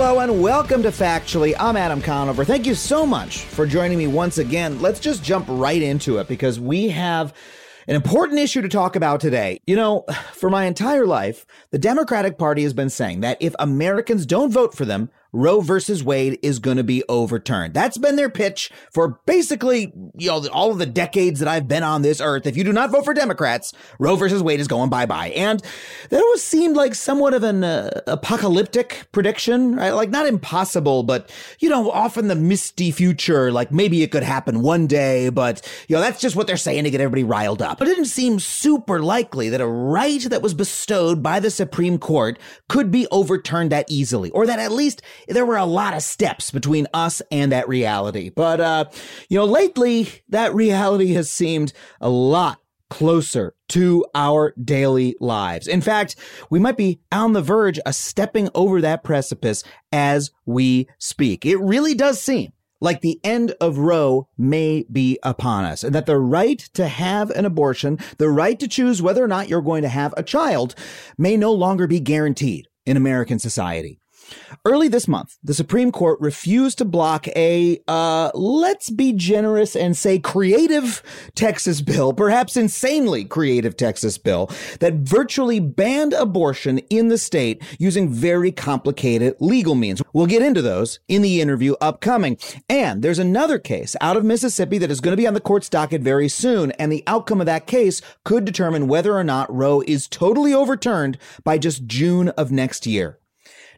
Hello and welcome to Factually. I'm Adam Conover. Thank you so much for joining me once again. Let's just jump right into it because we have an important issue to talk about today. You know, for my entire life, the Democratic Party has been saying that if Americans don't vote for them, Roe versus Wade is going to be overturned. That's been their pitch for basically, you know, all of the decades that I've been on this earth. If you do not vote for Democrats, Roe versus Wade is going bye bye. And that was seemed like somewhat of an uh, apocalyptic prediction, right? Like not impossible, but you know, often the misty future, like maybe it could happen one day, but you know, that's just what they're saying to get everybody riled up. It didn't seem super likely that a right that was bestowed by the Supreme Court could be overturned that easily, or that at least there were a lot of steps between us and that reality. But, uh, you know, lately that reality has seemed a lot closer to our daily lives. In fact, we might be on the verge of stepping over that precipice as we speak. It really does seem like the end of Roe may be upon us, and that the right to have an abortion, the right to choose whether or not you're going to have a child, may no longer be guaranteed in American society. Early this month, the Supreme Court refused to block a, uh, let's be generous and say creative Texas bill, perhaps insanely creative Texas bill, that virtually banned abortion in the state using very complicated legal means. We'll get into those in the interview upcoming. And there's another case out of Mississippi that is going to be on the court's docket very soon, and the outcome of that case could determine whether or not Roe is totally overturned by just June of next year.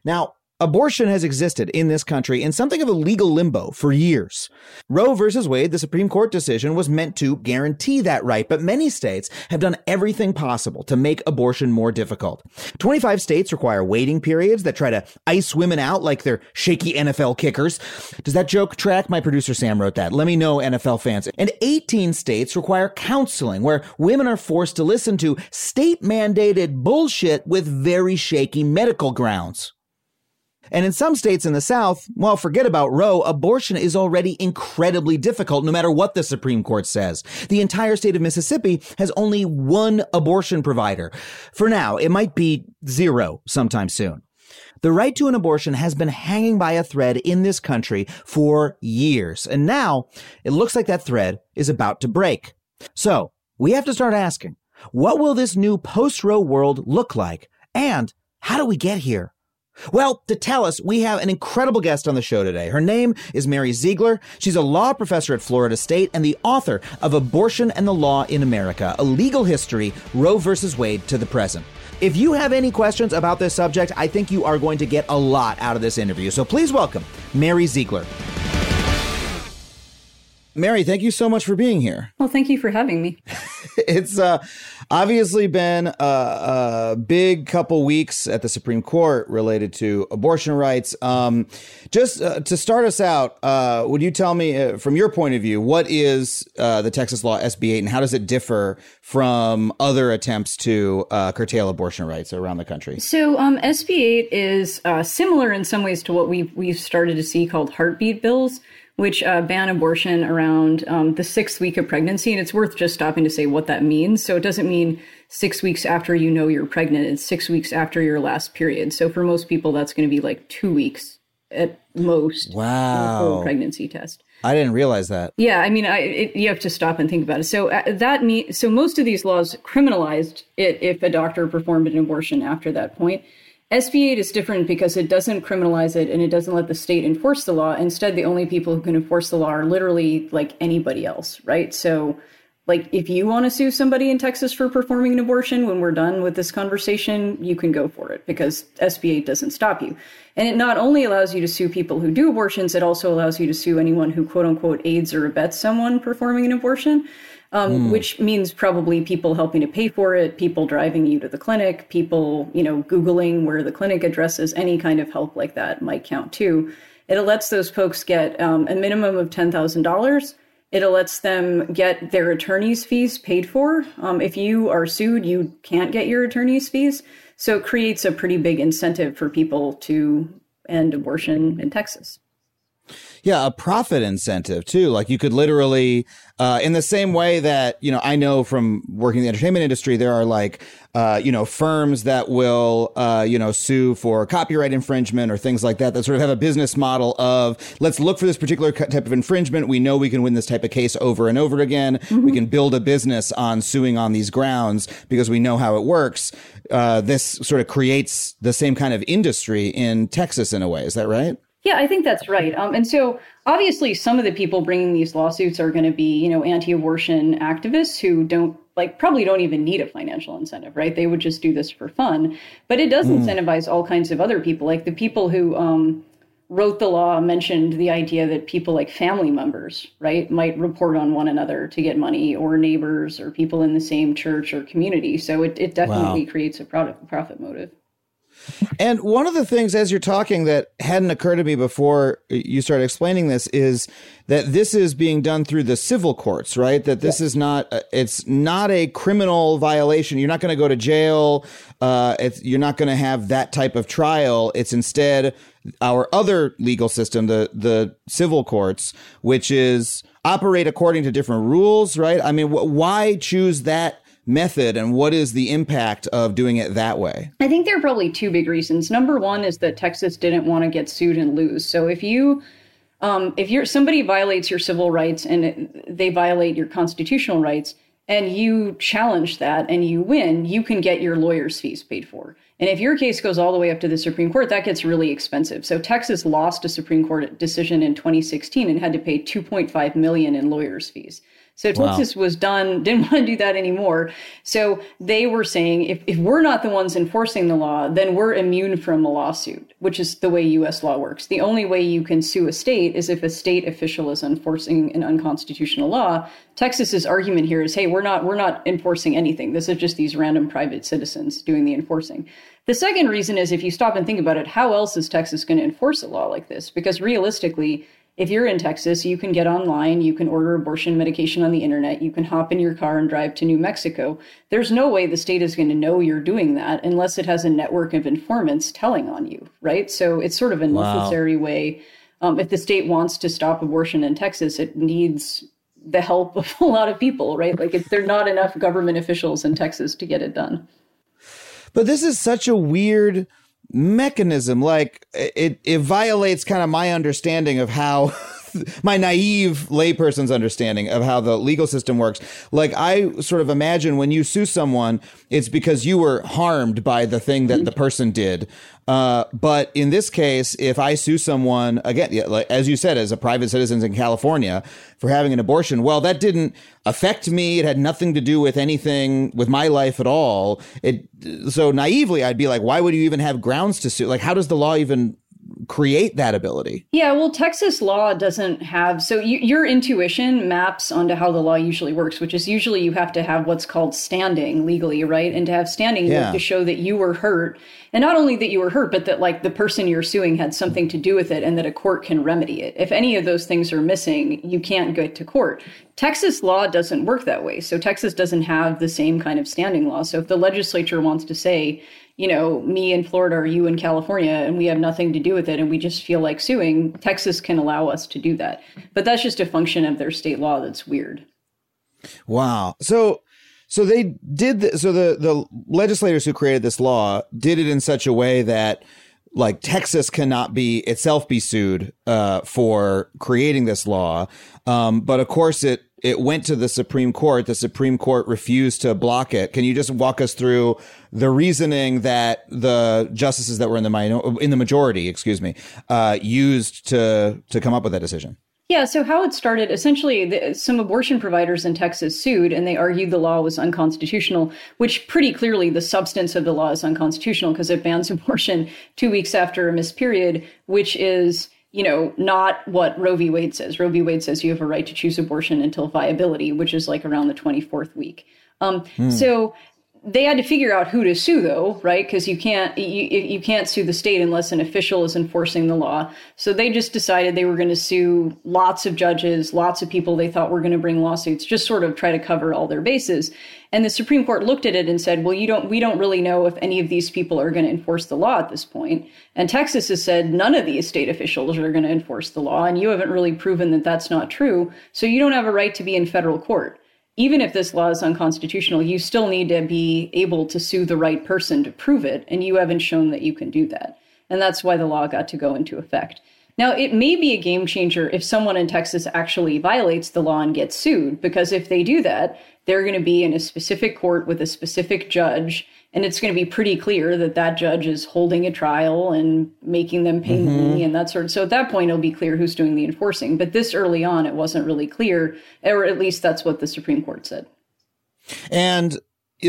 Now, Abortion has existed in this country in something of a legal limbo for years. Roe versus Wade, the Supreme Court decision, was meant to guarantee that right, but many states have done everything possible to make abortion more difficult. 25 states require waiting periods that try to ice women out like they're shaky NFL kickers. Does that joke track? My producer Sam wrote that. Let me know, NFL fans. And 18 states require counseling where women are forced to listen to state mandated bullshit with very shaky medical grounds. And in some states in the South, well, forget about Roe, abortion is already incredibly difficult no matter what the Supreme Court says. The entire state of Mississippi has only one abortion provider. For now, it might be zero sometime soon. The right to an abortion has been hanging by a thread in this country for years. And now it looks like that thread is about to break. So we have to start asking, what will this new post-Roe world look like? And how do we get here? Well, to tell us, we have an incredible guest on the show today. Her name is Mary Ziegler. She's a law professor at Florida State and the author of Abortion and the Law in America, a legal history, Roe versus Wade to the present. If you have any questions about this subject, I think you are going to get a lot out of this interview. So please welcome Mary Ziegler. Mary, thank you so much for being here. Well, thank you for having me. it's uh, obviously been a, a, big couple weeks at the Supreme Court related to abortion rights. Um, just uh, to start us out, uh, would you tell me, uh, from your point of view, what is uh, the Texas law SB 8 and how does it differ from other attempts to uh, curtail abortion rights around the country? So, um, SB 8 is similar in some ways to what we've, we've started to see called heartbeat bills which uh, ban abortion around um, the sixth week of pregnancy. And it's worth just stopping to say what that means. So it doesn't mean six weeks after you know you're pregnant, it's six weeks after your last period. So for most people, that's going to be like two weeks at most. Wow. Pregnancy test. I didn't realize that. Yeah, I mean, I, it, you have to stop and think about it. So uh, that me, so most of these laws criminalized it if a doctor performed an abortion after that point. SB 8 is different because it doesn't criminalize it and it doesn't let the state enforce the law. Instead, the only people who can enforce the law are literally like anybody else, right? So, like if you want to sue somebody in Texas for performing an abortion when we're done with this conversation, you can go for it because SB8 doesn't stop you. And it not only allows you to sue people who do abortions, it also allows you to sue anyone who quote unquote aids or abets someone performing an abortion. Um, mm. which means probably people helping to pay for it, people driving you to the clinic, people, you know, Googling where the clinic addresses, any kind of help like that might count too. It lets those folks get um, a minimum of $10,000 it lets them get their attorney's fees paid for. Um, if you are sued, you can't get your attorney's fees. So it creates a pretty big incentive for people to end abortion in Texas. Yeah, a profit incentive too. Like you could literally, uh, in the same way that, you know, I know from working in the entertainment industry, there are like, uh, you know, firms that will, uh, you know, sue for copyright infringement or things like that, that sort of have a business model of let's look for this particular type of infringement. We know we can win this type of case over and over again. Mm-hmm. We can build a business on suing on these grounds because we know how it works. Uh, this sort of creates the same kind of industry in Texas in a way. Is that right? Yeah, I think that's right. Um, and so obviously, some of the people bringing these lawsuits are going to be, you know, anti-abortion activists who don't like probably don't even need a financial incentive, right? They would just do this for fun. But it does mm. incentivize all kinds of other people, like the people who um, wrote the law mentioned the idea that people like family members, right, might report on one another to get money, or neighbors, or people in the same church or community. So it, it definitely wow. creates a profit, profit motive. And one of the things as you're talking that hadn't occurred to me before you started explaining this is that this is being done through the civil courts, right? That this yeah. is not uh, it's not a criminal violation. You're not going to go to jail. Uh, you're not going to have that type of trial. It's instead our other legal system, the the civil courts, which is operate according to different rules, right? I mean, wh- why choose that method and what is the impact of doing it that way? I think there are probably two big reasons. Number one is that Texas didn't want to get sued and lose. So if you um, if you're somebody violates your civil rights and it, they violate your constitutional rights and you challenge that and you win, you can get your lawyer's fees paid for. And if your case goes all the way up to the Supreme Court, that gets really expensive. So Texas lost a Supreme Court decision in 2016 and had to pay 2.5 million in lawyers' fees. So Texas wow. was done, didn't want to do that anymore. So they were saying if, if we're not the ones enforcing the law, then we're immune from a lawsuit, which is the way US law works. The only way you can sue a state is if a state official is enforcing an unconstitutional law. Texas's argument here is, hey, we're not we're not enforcing anything. This is just these random private citizens doing the enforcing. The second reason is if you stop and think about it, how else is Texas going to enforce a law like this? Because realistically, if you're in Texas, you can get online, you can order abortion medication on the internet, you can hop in your car and drive to New Mexico. There's no way the state is going to know you're doing that unless it has a network of informants telling on you, right? So it's sort of a wow. necessary way. Um, if the state wants to stop abortion in Texas, it needs the help of a lot of people, right? Like it's, there are not enough government officials in Texas to get it done. But this is such a weird mechanism like it it violates kind of my understanding of how my naive layperson's understanding of how the legal system works. Like I sort of imagine when you sue someone, it's because you were harmed by the thing that mm-hmm. the person did. Uh, but in this case, if I sue someone again, as you said, as a private citizen in California for having an abortion, well, that didn't affect me. It had nothing to do with anything with my life at all. It so naively, I'd be like, why would you even have grounds to sue? Like, how does the law even create that ability. Yeah, well, Texas law doesn't have so you, your intuition maps onto how the law usually works, which is usually you have to have what's called standing legally, right? And to have standing, yeah. you have to show that you were hurt, and not only that you were hurt, but that like the person you're suing had something to do with it, and that a court can remedy it. If any of those things are missing, you can't get to court. Texas law doesn't work that way. So Texas doesn't have the same kind of standing law. So if the legislature wants to say you know, me in Florida or you in California and we have nothing to do with it and we just feel like suing, Texas can allow us to do that. But that's just a function of their state law that's weird. Wow. So so they did the, so the the legislators who created this law did it in such a way that like Texas cannot be itself be sued uh, for creating this law, um, but of course it it went to the Supreme Court. The Supreme Court refused to block it. Can you just walk us through the reasoning that the justices that were in the minor, in the majority, excuse me, uh, used to to come up with that decision? Yeah, so how it started essentially, the, some abortion providers in Texas sued and they argued the law was unconstitutional, which pretty clearly the substance of the law is unconstitutional because it bans abortion two weeks after a missed period, which is, you know, not what Roe v. Wade says. Roe v. Wade says you have a right to choose abortion until viability, which is like around the 24th week. Um, So they had to figure out who to sue though right because you can't you, you can't sue the state unless an official is enforcing the law so they just decided they were going to sue lots of judges lots of people they thought were going to bring lawsuits just sort of try to cover all their bases and the supreme court looked at it and said well you don't we don't really know if any of these people are going to enforce the law at this point. and texas has said none of these state officials are going to enforce the law and you haven't really proven that that's not true so you don't have a right to be in federal court even if this law is unconstitutional, you still need to be able to sue the right person to prove it, and you haven't shown that you can do that. And that's why the law got to go into effect. Now, it may be a game changer if someone in Texas actually violates the law and gets sued, because if they do that, they're going to be in a specific court with a specific judge, and it's going to be pretty clear that that judge is holding a trial and making them pay money mm-hmm. and that sort of. So at that point, it'll be clear who's doing the enforcing. But this early on, it wasn't really clear, or at least that's what the Supreme Court said. And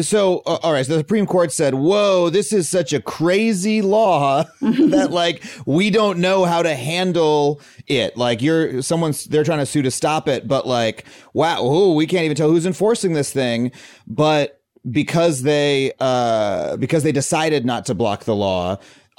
so, uh, all right, so the Supreme Court said, whoa, this is such a crazy law that, like, we don't know how to handle it. Like, you're someone's, they're trying to sue to stop it, but, like, wow, oh, we can't even tell who's enforcing this thing. But because they, uh, because they decided not to block the law,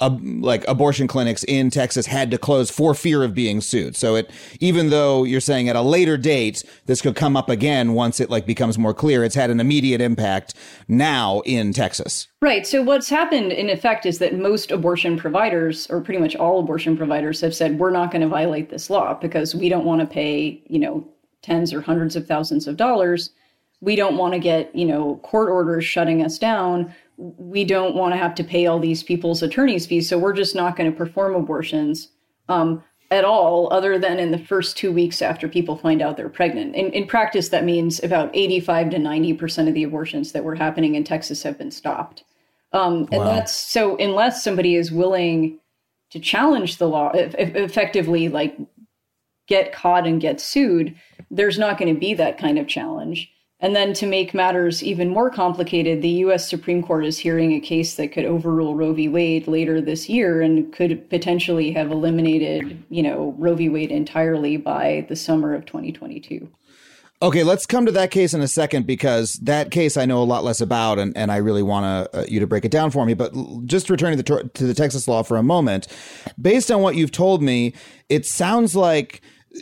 like abortion clinics in Texas had to close for fear of being sued. So it, even though you're saying at a later date this could come up again once it like becomes more clear, it's had an immediate impact now in Texas. Right. So what's happened in effect is that most abortion providers, or pretty much all abortion providers, have said we're not going to violate this law because we don't want to pay, you know, tens or hundreds of thousands of dollars. We don't want to get, you know, court orders shutting us down we don't want to have to pay all these people's attorney's fees, so we're just not going to perform abortions um, at all, other than in the first two weeks after people find out they're pregnant. In, in practice, that means about 85 to 90 percent of the abortions that were happening in Texas have been stopped. Um, and Wow. that's so unless somebody is willing to challenge the law, eff- eff- effectively, like get caught and get sued, there's not going to be that kind of challenge. And then to make matters even more complicated, the US Supreme Court is hearing a case that could overrule Roe v. Wade later this year and could potentially have eliminated, you know, Roe v. Wade entirely by the summer of 2022. Okay, let's come to that case in a second because that case I know a lot less about, and, and I really want to, uh, you to break it down for me. But just returning to the, to the Texas law for a moment, based on what you've told me, it sounds like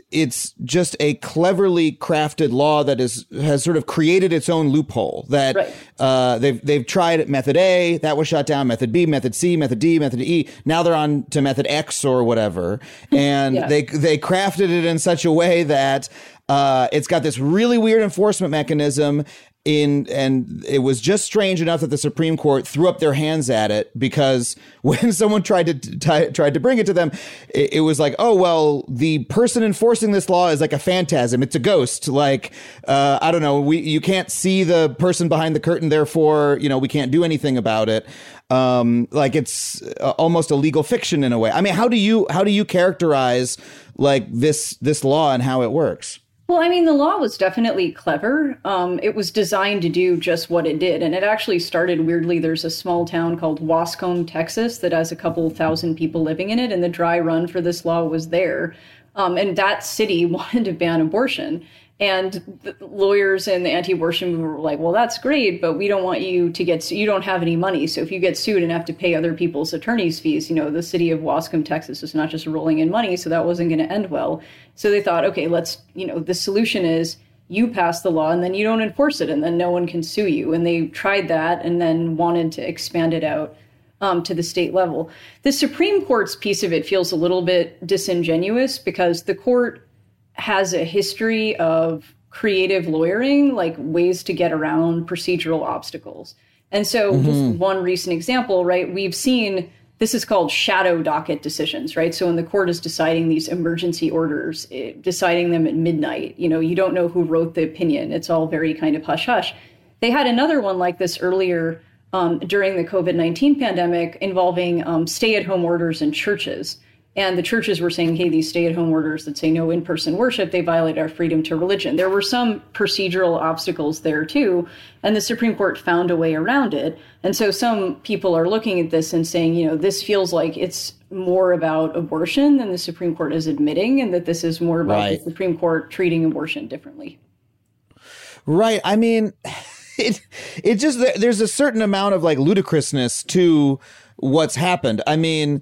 it's just a cleverly crafted law that is has sort of created its own loophole. That Right. uh, they've they've tried method A, that was shut down. Method B, method C, method D, method E. Now they're on to method X or whatever, and Yeah. they they crafted it in such a way that uh, it's got this really weird enforcement mechanism. In and it was just strange enough that the Supreme Court threw up their hands at it because when someone tried to t- tried to bring it to them, it, it was like, oh well, the person enforcing this law is like a phantasm; it's a ghost. Like uh, I don't know, we you can't see the person behind the curtain, therefore you know we can't do anything about it. Um, like it's almost a legal fiction in a way. I mean, how do you how do you characterize like this this law and how it works? Well, I mean, the law was definitely clever. Um, it was designed to do just what it did. And it actually started weirdly. There's a small town called Waskom, Texas, that has a couple thousand people living in it. And the dry run for this law was there. Um, and that city wanted to ban abortion. And lawyers and the anti-abortion movement were like, "Well, that's great, but we don't want you to get. You don't have any money, so if you get sued and have to pay other people's attorneys' fees, you know, the city of Waskom, Texas, is not just rolling in money, so that wasn't going to end well. So they thought, okay, let's, you know, the solution is you pass the law and then you don't enforce it, and then no one can sue you. And they tried that, and then wanted to expand it out um, to the state level. The Supreme Court's piece of it feels a little bit disingenuous because the court has a history of creative lawyering, like ways to get around procedural obstacles. And so, just one recent example, right? We've seen this is called shadow docket decisions, right? So, when the court is deciding these emergency orders, eh, deciding them at midnight, you know, you don't know who wrote the opinion. It's all very kind of hush hush. They had another one like this earlier um, during the COVID 19 pandemic involving um, stay at home orders in churches. And the churches were saying, hey, these stay at home orders that say no in person worship, they violate our freedom to religion. There were some procedural obstacles there too. And the Supreme Court found a way around it. And so some people are looking at this and saying, you know, this feels like it's more about abortion than the Supreme Court is admitting, and that this is more about Right. the Supreme Court treating abortion differently. Right. I mean, it it just there's a certain amount of like ludicrousness to what's happened. I mean,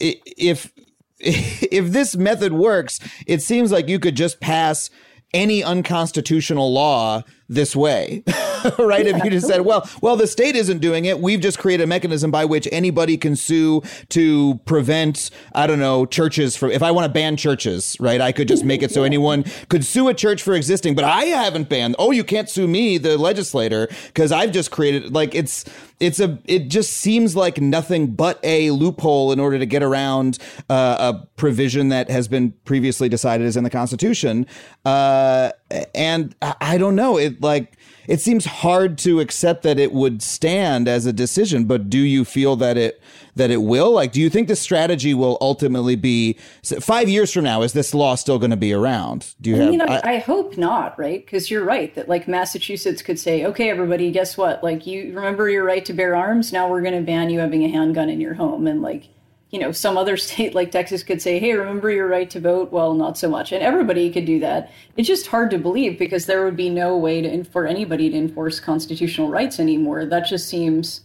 if if this method works, it seems like you could just pass any unconstitutional law this way. right? if you just said, well, well, the state isn't doing it. We've just created a mechanism by which anybody can sue to prevent, I don't know, churches from, if I want to ban churches, right? I could just make it so anyone could sue a church for existing, but I haven't banned. Oh, you can't sue me, the legislator, because I've just created, like, it's, it's a, it just seems like nothing but a loophole in order to get around uh, a provision that has been previously decided as in the Constitution. Uh, and I, don't know. It like, it seems hard to accept that it would stand as a decision, but do you feel that it that it will? Like, do you think the strategy will ultimately be five years from now? Is this law still going to be around? Do you I have? mean, I, I- I hope not, right? Because you're right that like Massachusetts could say, okay, everybody, guess what? Like, you remember your right to bear arms? Now we're going to ban you having a handgun in your home. And like, you know, some other state like Texas could say, hey, remember your right to vote? Well, not so much. And everybody could do that. It's just hard to believe because there would be no way to for anybody to enforce constitutional rights anymore. That just seems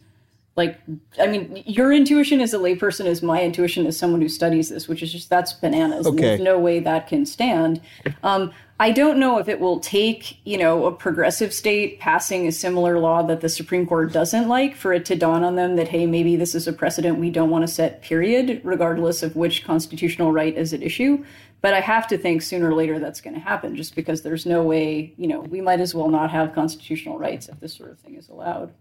like I mean, your intuition as a layperson is my intuition as someone who studies this, which is just that's bananas. And Okay. There's no way that can stand. Um, I don't know if it will take, you know, a progressive state passing a similar law that the Supreme Court doesn't like for it to dawn on them that, hey, maybe this is a precedent we don't want to set, period, regardless of which constitutional right is at issue. But I have to think sooner or later that's going to happen just because there's no way, you know, we might as well not have constitutional rights if this sort of thing is allowed.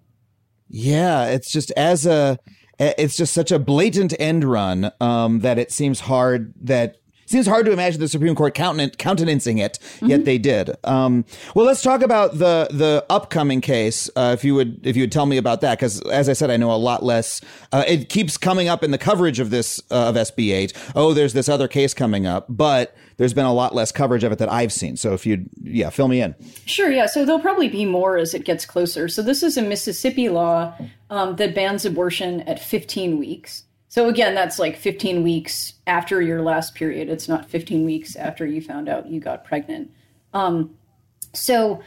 Yeah, it's just as a, it's just such a blatant end run um, that it seems hard that seems hard to imagine the Supreme Court counten- countenancing it, yet they did. Um, well, let's talk about the the upcoming case. Uh, if you would if you would tell me about that, because as I said, I know a lot less. Uh, it keeps coming up in the coverage of this uh, of SB eight. Oh, there's this other case coming up, but there's been a lot less coverage of it that I've seen. So if you'd yeah, fill me in. Sure, yeah. So there'll probably be more as it gets closer. So this is a Mississippi law um, that bans abortion at 15 weeks. So again, that's like 15 weeks after your last period. It's not 15 weeks after you found out you got pregnant. Um, so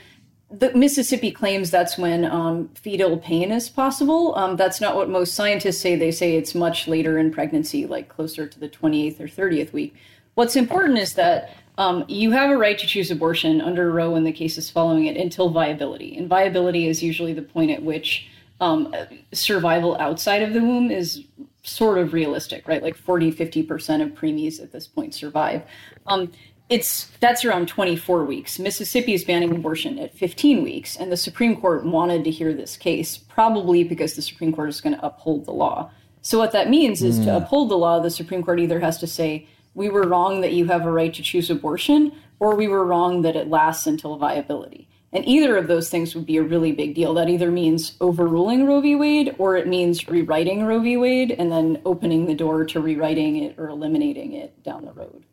the Mississippi claims that's when um, fetal pain is possible. Um, that's not what most scientists say. They say it's much later in pregnancy, like closer to the 28th or 30th week. What's important is that um, you have a right to choose abortion under Roe in the cases following it until viability. And viability is usually the point at which um, survival outside of the womb is sort of realistic, right? Like 40, 50% of preemies at this point survive. Um, it's that's around 24 weeks. Mississippi is banning abortion at 15 weeks, and the Supreme Court wanted to hear this case, probably because the Supreme Court is going to uphold the law. So what that means is to uphold the law, the Supreme Court either has to say we were wrong that you have a right to choose abortion, or we were wrong that it lasts until viability. And either of those things would be a really big deal. That either means overruling Roe v. Wade or it means rewriting Roe v. Wade and then opening the door to rewriting it or eliminating it down the road.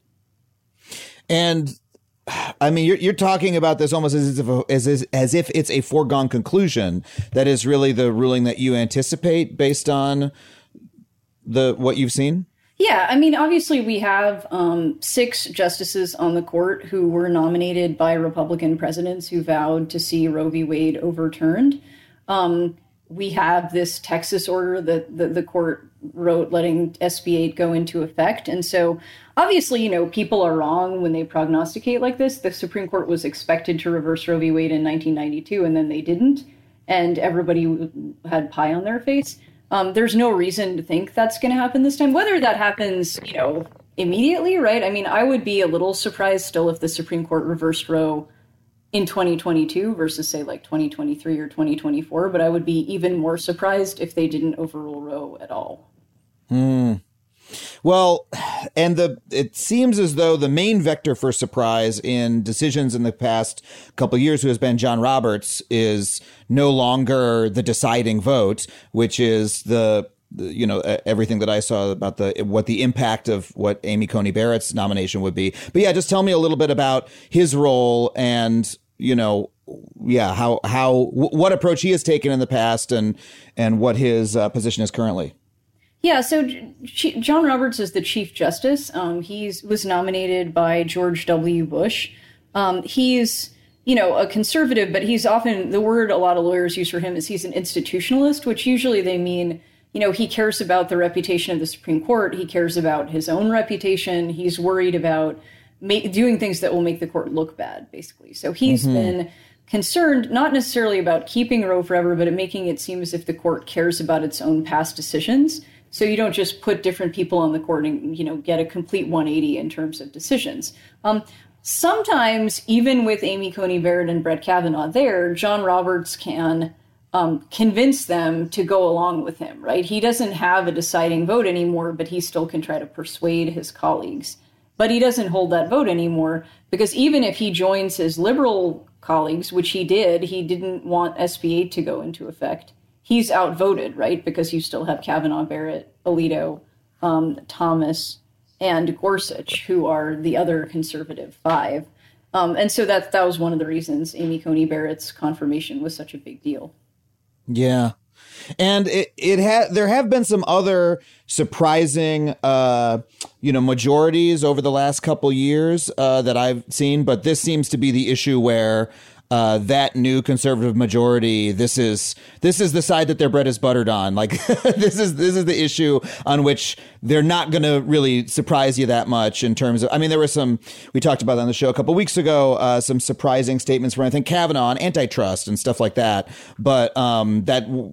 And I mean, you're, you're talking about this almost as if as, as as if it's a foregone conclusion. That is really the ruling that you anticipate based on the what you've seen. Yeah, I mean, obviously, we have um, six justices on the court who were nominated by Republican presidents who vowed to see Roe v. Wade overturned. Um, we have this Texas order that the, the court wrote letting SB 8 go into effect. And so, obviously, you know, people are wrong when they prognosticate like this. The Supreme Court was expected to reverse Roe v. Wade in 1992, and then they didn't. And everybody had pie on their face. Um, there's no reason to think that's going to happen this time. Whether that happens, you know, immediately, right? I mean, I would be a little surprised still if the Supreme Court reversed Roe in 2022 versus say like 2023 or 2024, but I would be even more surprised if they didn't overrule Roe at all. Well, and the it seems as though the main vector for surprise in decisions in the past couple years, who has been John Roberts, is no longer the deciding vote, which is the the, you know everything that I saw about the what the impact of what Amy Coney Barrett's nomination would be. But yeah, just tell me a little bit about his role and you know yeah how how what approach he has taken in the past and and what his uh, position is currently. Yeah, so John Roberts is the Chief Justice. Um, he was nominated by George W. Bush. Um, he's you know, a conservative, but he's often the word a lot of lawyers use for him is he's an institutionalist, which usually they mean, you know, he cares about the reputation of the Supreme Court. He cares about his own reputation. He's worried about ma- doing things that will make the court look bad, basically. So he's mm-hmm. been concerned not necessarily about keeping Roe forever, but making it seem as if the court cares about its own past decisions. So you don't just put different people on the court and you know get a complete 180 in terms of decisions. Um, sometimes, even with Amy Coney Barrett and Brett Kavanaugh there, John Roberts can um, convince them to go along with him, right? He doesn't have a deciding vote anymore, but he still can try to persuade his colleagues. But he doesn't hold that vote anymore because even if he joins his liberal colleagues, which he did, he didn't want SB 8 to go into effect. He's outvoted, right? Because you still have Kavanaugh, Barrett, Alito, um, Thomas, and Gorsuch, who are the other conservative five. Um, and so that that was one of the reasons Amy Coney Barrett's confirmation was such a big deal. Yeah. And it, it had there have been some other surprising uh, you know majorities over the last couple years uh, that I've seen, but this seems to be the issue where uh, that new conservative majority, this is this is the side that their bread is buttered on. Like this is this is the issue on which they're not going to really surprise you that much in terms of. I mean, there was some we talked about on the show a couple weeks ago, uh, some surprising statements from I think Kavanaugh on antitrust and stuff like that. But um, that w-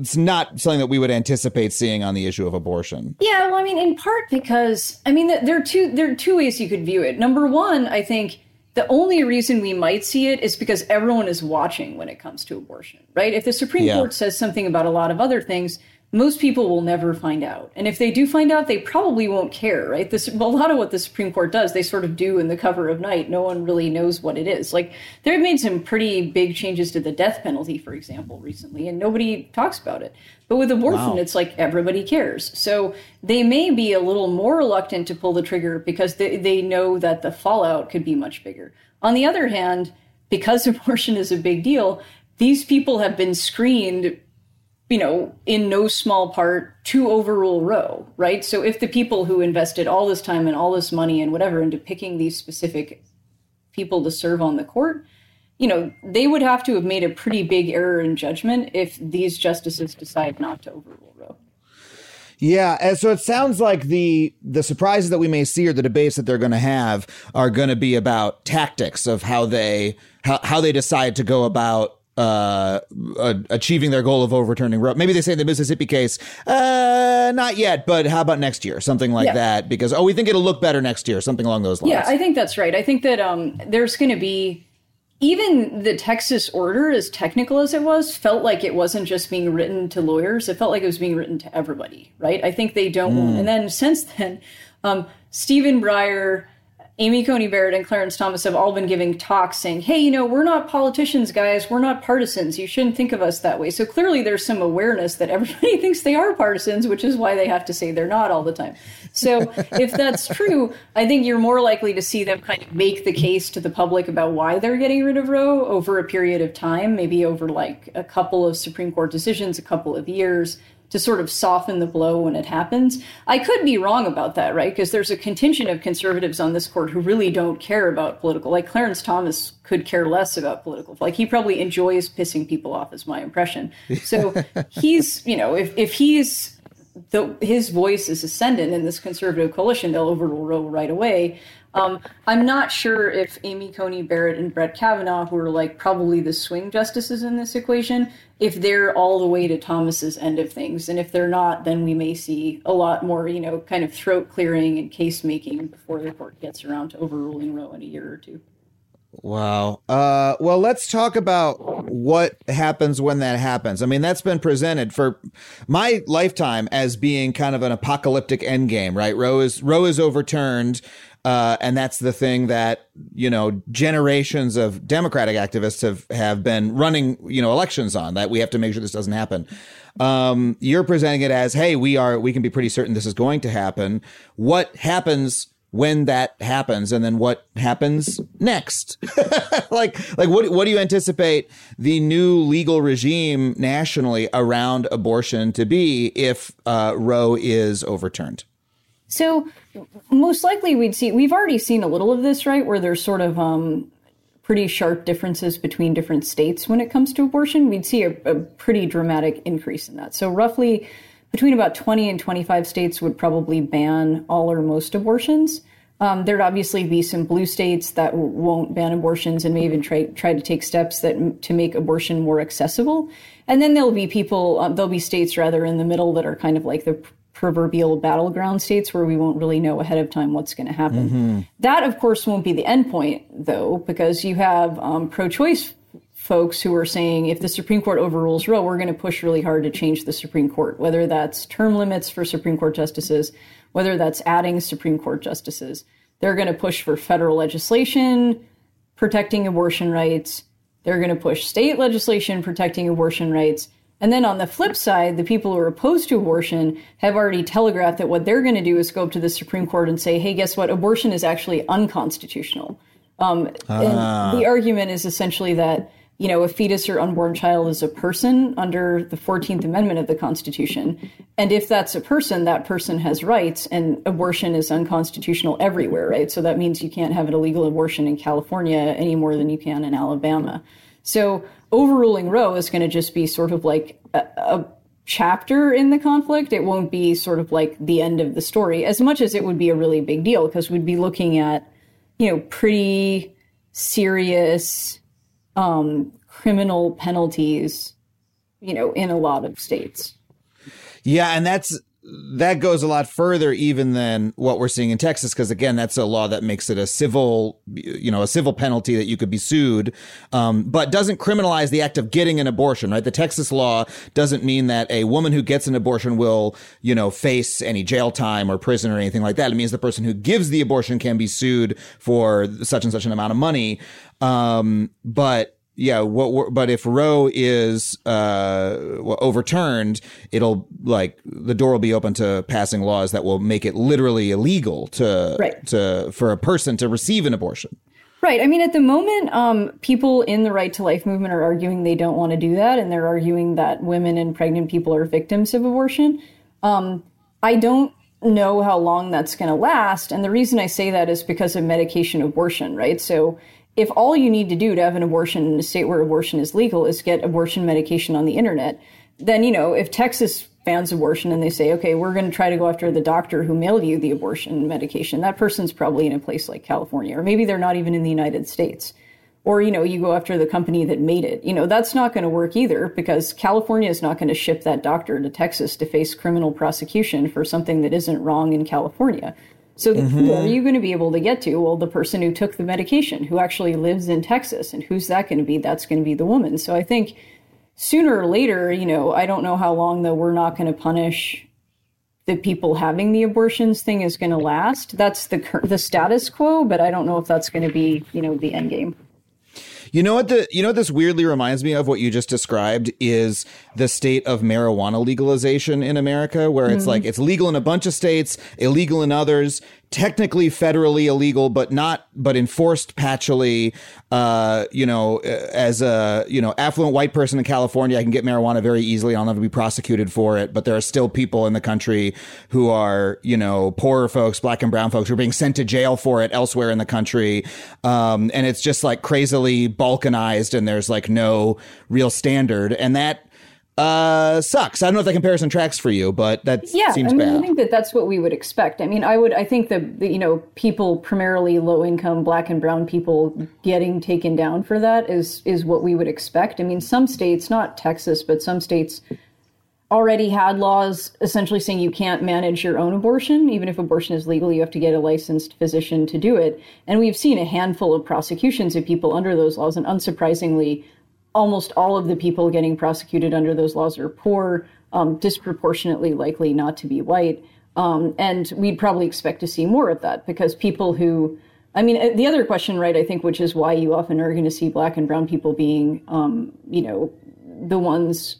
it's not something that we would anticipate seeing on the issue of abortion. Yeah, well, I mean, in part because I mean, there are two there are two ways you could view it. Number one, I think the only reason we might see it is because everyone is watching when it comes to abortion, right? If the Supreme yeah. Court says something about a lot of other things, most people will never find out. And if they do find out, they probably won't care, right? This a lot of what the Supreme Court does, they sort of do in the cover of night. No one really knows what it is. Like they've made some pretty big changes to the death penalty, for example, recently, and nobody talks about it. But with abortion, wow. it's like everybody cares. So they may be a little more reluctant to pull the trigger because they, they know that the fallout could be much bigger. On the other hand, because abortion is a big deal, these people have been screened you know, in no small part to overrule Roe, right? So if the people who invested all this time and all this money and whatever into picking these specific people to serve on the court, you know, they would have to have made a pretty big error in judgment if these justices decide not to overrule Roe. Yeah, and so it sounds like the the surprises that we may see or the debates that they're going to have are going to be about tactics of how they how, how they decide to go about uh, uh, achieving their goal of overturning Roe. Maybe they say in the Mississippi case, uh, not yet, but how about next year? Something like yeah. that, because oh, we think it'll look better next year. Something along those lines. Yeah, I think that's right. I think that um, there's going to be even the Texas order, as technical as it was, felt like it wasn't just being written to lawyers. It felt like it was being written to everybody, right? I think they don't. Mm. And then since then, um, Stephen Breyer Amy Coney Barrett and Clarence Thomas have all been giving talks saying, hey, you know, we're not politicians, guys. We're not partisans. You shouldn't think of us that way. So clearly there's some awareness that everybody thinks they are partisans, which is why they have to say they're not all the time. So if that's true, I think you're more likely to see them kind of make the case to the public about why they're getting rid of Roe over a period of time, maybe over like a couple of Supreme Court decisions, a couple of years to sort of soften the blow when it happens. I could be wrong about that, right? Because there's a contingent of conservatives on this court who really don't care about political. Like Clarence Thomas could care less about political. Like he probably enjoys pissing people off, is my impression. So he's, you know, if if he's the, his voice is ascendant in this conservative coalition, they'll overrule Roe right away. Um, I'm not sure if Amy Coney Barrett and Brett Kavanaugh, who are like probably the swing justices in this equation, if they're all the way to Thomas's end of things. And if they're not, then we may see a lot more, you know, kind of throat clearing and case making before the court gets around to overruling Roe in a year or two. Wow. Uh, well, let's talk about what happens when that happens. I mean, that's been presented for my lifetime as being kind of an apocalyptic endgame, right? Roe is Roe is overturned. Uh, and that's the thing that you know generations of Democratic activists have have been running you know elections on. That we have to make sure this doesn't happen. Um, you're presenting it as, hey, we are we can be pretty certain this is going to happen. What happens when that happens, and then what happens next? like like what what do you anticipate the new legal regime nationally around abortion to be if uh, Roe is overturned? So most likely we'd see we've already seen a little of this, right? Where there's sort of um, pretty sharp differences between different states when it comes to abortion. We'd see a, a pretty dramatic increase in that. So roughly between about 20 and 25 states would probably ban all or most abortions. Um, there'd obviously be some blue states that w- won't ban abortions and may even try try to take steps that to make abortion more accessible. And then there'll be people, um, there'll be states rather in the middle that are kind of like the proverbial battleground states where we won't really know ahead of time what's going to happen. Mm-hmm. That, of course, won't be the end point, though, because you have um, pro choice folks who are saying if the Supreme Court overrules Roe, we're going to push really hard to change the Supreme Court, whether that's term limits for Supreme Court justices, whether that's adding Supreme Court justices. They're going to push for federal legislation protecting abortion rights. They're going to push state legislation protecting abortion rights. And then on the flip side, the people who are opposed to abortion have already telegraphed that what they're going to do is go up to the Supreme Court and say, hey, guess what? Abortion is actually unconstitutional. Um, ah. And the argument is essentially that, you know, a fetus or unborn child is a person under the 14th Amendment of the Constitution. And if that's a person, that person has rights, and abortion is unconstitutional everywhere, right? So that means you can't have an illegal abortion in California any more than you can in Alabama. So overruling Roe is going to just be sort of like a, a chapter in the conflict. It won't be sort of like the end of the story as much as it would be a really big deal because we'd be looking at, you know, pretty serious um, criminal penalties, you know, in a lot of states. Yeah, and that's that goes a lot further even than what we're seeing in Texas because again that's a law that makes it a civil you know a civil penalty that you could be sued um, but doesn't criminalize the act of getting an abortion right? The Texas law doesn't mean that a woman who gets an abortion will you know face any jail time or prison or anything like that. It means the person who gives the abortion can be sued for such and such an amount of money um, but yeah, what, but if Roe is uh, overturned, it'll like the door will be open to passing laws that will make it literally illegal to right. to for a person to receive an abortion. Right. I mean, at the moment, um, people in the right to life movement are arguing they don't want to do that, and they're arguing that women and pregnant people are victims of abortion. Um, I don't know how long that's going to last, and the reason I say that is because of medication abortion. Right. So if all you need to do to have an abortion in a state where abortion is legal is get abortion medication on the internet, then, you know, if Texas bans abortion and they say, okay, we're going to try to go after the doctor who mailed you the abortion medication, that person's probably in a place like California, or maybe they're not even in the United States. Or, you know, you go after the company that made it. You know, that's not going to work either because California is not going to ship that doctor to Texas to face criminal prosecution for something that isn't wrong in California. So mm-hmm. who are you going to be able to get to? Well, the person who took the medication, who actually lives in Texas, and who's that going to be? That's going to be the woman. So I think sooner or later, you know, I don't know how long though we're not going to punish the people having the abortions thing is going to last. That's the the status quo, but I don't know if that's going to be, you know, the end game. You know what the you know what this weirdly reminds me of what you just described is the state of marijuana legalization in America where it's mm-hmm. like it's legal in a bunch of states, illegal in others, technically federally illegal, but not, but enforced patchily. Uh, you know, as a, you know, affluent white person in California, I can get marijuana very easily. I'll never be prosecuted for it. But there are still people in the country who are, you know, poorer folks, black and brown folks who are being sent to jail for it elsewhere in the country. Um, and it's just like crazily balkanized and there's like no real standard. And that, uh sucks. I don't know if that comparison tracks for you, but that yeah, seems I mean, bad. I think that that's what we would expect. I mean, I would I think that you know people primarily low income black and brown people getting taken down for that is is what we would expect. I mean, some states, not Texas, but some states already had laws essentially saying you can't manage your own abortion. Even if abortion is legal, you have to get a licensed physician to do it. And we've seen a handful of prosecutions of people under those laws. And unsurprisingly, almost all of the people getting prosecuted under those laws are poor, um, disproportionately likely not to be white. Um, and we'd probably expect to see more of that because people who, I mean, uh, the other question, right, I think, which is why you often are going to see black and brown people being, um, you know, the ones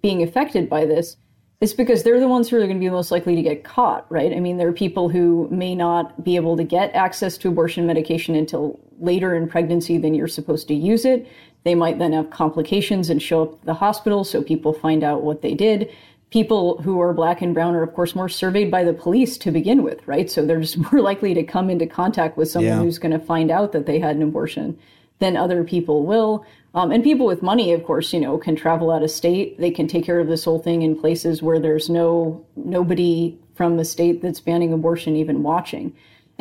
being affected by this is because they're the ones who are going to be most likely to get caught, right? I mean, there are people who may not be able to get access to abortion medication until later in pregnancy than you're supposed to use it. They might then have complications and show up at the hospital, so people find out what they did. People who are black and brown are, of course, more surveyed by the police to begin with, right? So they're just more likely to come into contact with someone Yeah. who's going to find out that they had an abortion than other people will. Um, and people with money, of course, you know, can travel out of state. They can take care of this whole thing in places where there's no nobody from the state that's banning abortion even watching.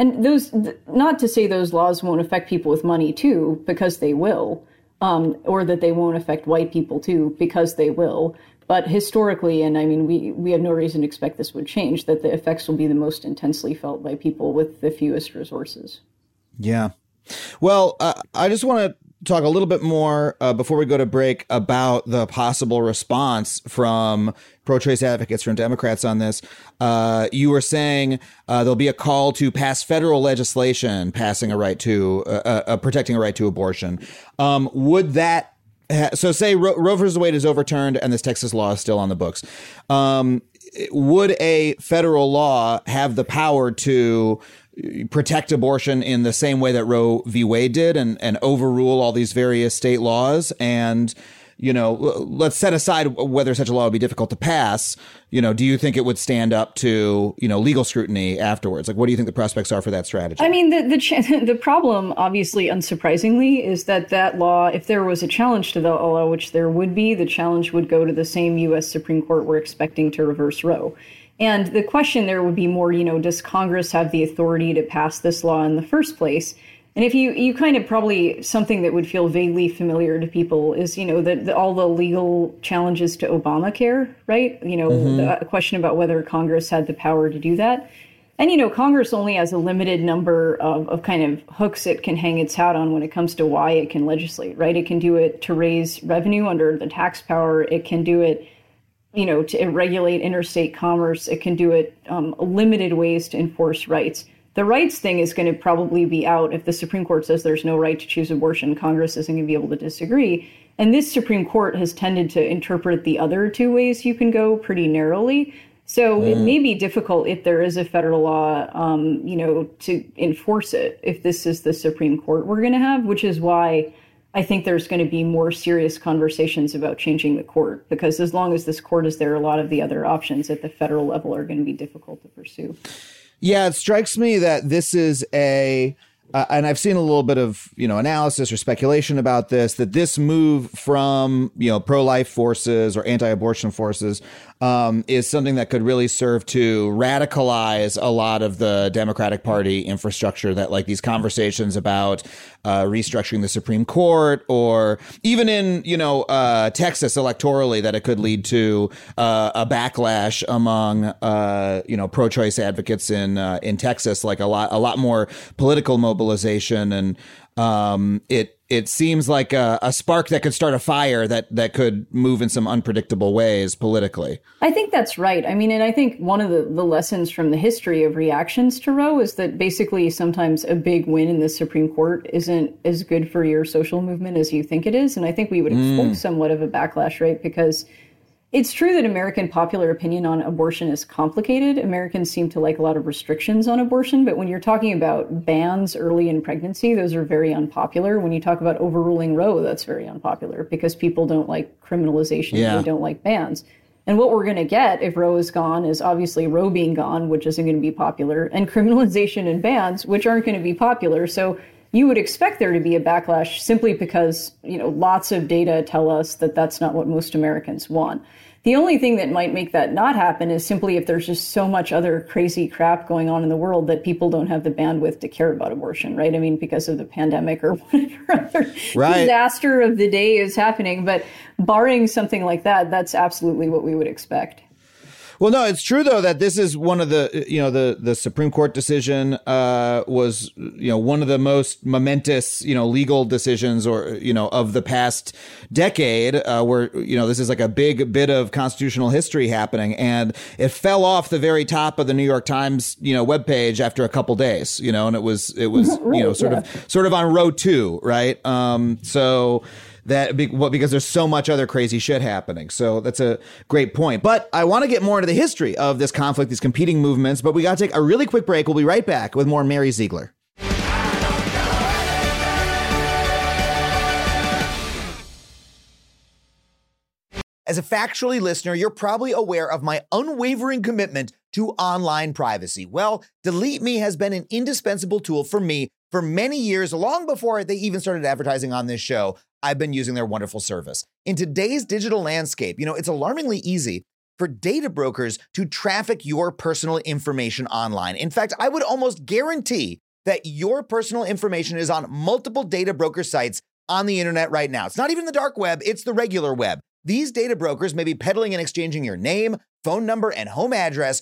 And those, th- not to say those laws won't affect people with money too, because they will, um, or that they won't affect white people too, because they will. But historically, and I mean, we, we have no reason to expect this would change, that the effects will be the most intensely felt by people with the fewest resources. Yeah. Well, uh, I just want to talk a little bit more uh, before we go to break about the possible response from pro-choice advocates from Democrats on this. Uh, you were saying uh, there'll be a call to pass federal legislation passing a right to uh, uh, protecting a right to abortion. Um, would that ha- so say Ro- Roe versus Wade is overturned and this Texas law is still on the books? Um, would a federal law have the power to protect abortion in the same way that Roe v. Wade did and, and overrule all these various state laws. And, you know, let's set aside whether such a law would be difficult to pass. You know, do you think it would stand up to, you know, legal scrutiny afterwards? Like, what do you think the prospects are for that strategy? I mean, the the ch- the problem, obviously, unsurprisingly, is that that law, if there was a challenge to the law, which there would be, the challenge would go to the same U.S. Supreme Court we're expecting to reverse Roe. And the question there would be more, you know, does Congress have the authority to pass this law in the first place? And if you, you kind of probably something that would feel vaguely familiar to people is, you know, that all the legal challenges to Obamacare, right? You know, mm-hmm. the question about whether Congress had the power to do that. And, you know, Congress only has a limited number of, of kind of hooks it can hang its hat on when it comes to why it can legislate, right? It can do it to raise revenue under the tax power. It can do it you know, to regulate interstate commerce. It can do it um, limited ways to enforce rights. The rights thing is going to probably be out if the Supreme Court says there's no right to choose abortion. Congress isn't going to be able to disagree. And this Supreme Court has tended to interpret the other two ways you can go pretty narrowly. So it may be difficult if there is a federal law, um, you know, to enforce it if this is the Supreme Court we're going to have, which is why I think there's going to be more serious conversations about changing the court because as long as this court is there, a lot of the other options at the federal level are going to be difficult to pursue. Yeah, it strikes me that this is a, uh, and I've seen a little bit of you know analysis or speculation about this. That this move from you know pro-life forces or anti-abortion forces um, is something that could really serve to radicalize a lot of the Democratic Party infrastructure. That like these conversations about uh, restructuring the Supreme Court, or even in you know uh, Texas electorally, that it could lead to uh, a backlash among uh, you know pro-choice advocates in uh, in Texas, like a lot a lot more political mobilization, and um, it it seems like a, a spark that could start a fire that that could move in some unpredictable ways politically. I think that's right. I mean, and I think one of the, the lessons from the history of reactions to Roe is that basically sometimes a big win in the Supreme Court isn't as good for your social movement as you think it is. And I think we would expect somewhat of a backlash, right? Because it's true that American popular opinion on abortion is complicated. Americans seem to like a lot of restrictions on abortion, but when you're talking about bans early in pregnancy, those are very unpopular. When you talk about overruling Roe, that's very unpopular because people don't like criminalization, Yeah. they don't like bans. And what we're going to get if Roe is gone is obviously Roe being gone, which isn't going to be popular, and criminalization and bans, which aren't going to be popular. So you would expect there to be a backlash simply because, you know, lots of data tell us that that's not what most Americans want. The only thing that might make that not happen is simply if there's just so much other crazy crap going on in the world that people don't have the bandwidth to care about abortion, right? I mean, because of the pandemic or whatever other Right. disaster of the day is happening. But barring something like that, that's absolutely what we would expect. Well, no, it's true though that this is one of the you know the the Supreme Court decision uh, was you know one of the most momentous you know legal decisions or you know of the past decade uh, where you know this is like a big bit of constitutional history happening. And it fell off the very top of the New York Times you know webpage after a couple days you know and it was it was you know sort of sort of on row two right? Um so that well, because there's so much other crazy shit happening. So that's a great point. But I want to get more into the history of this conflict, these competing movements. But we got to take a really quick break. We'll be right back with more Mary Ziegler. As a factually listener, you're probably aware of my unwavering commitment to online privacy. Well, Delete Me has been an indispensable tool for me for many years, long before they even started advertising on this show. I've been using their wonderful service. In today's digital landscape, you know, it's alarmingly easy for data brokers to traffic your personal information online. In fact, I would almost guarantee that your personal information is on multiple data broker sites on the internet right now. It's not even the dark web, it's the regular web. These data brokers may be peddling and exchanging your name, phone number, and home address,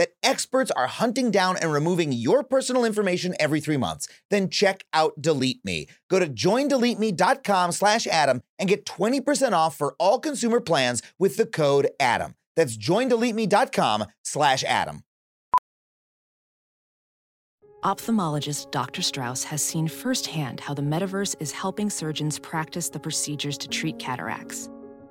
that experts are hunting down and removing your personal information every three months, then check out Delete Me. Go to joindeleteme.com slash Adam and get 20% off for all consumer plans with the code ADAM. That's joindeleteme.com slash Adam. Ophthalmologist Dr. Strauss has seen firsthand how the metaverse is helping surgeons practice the procedures to treat cataracts.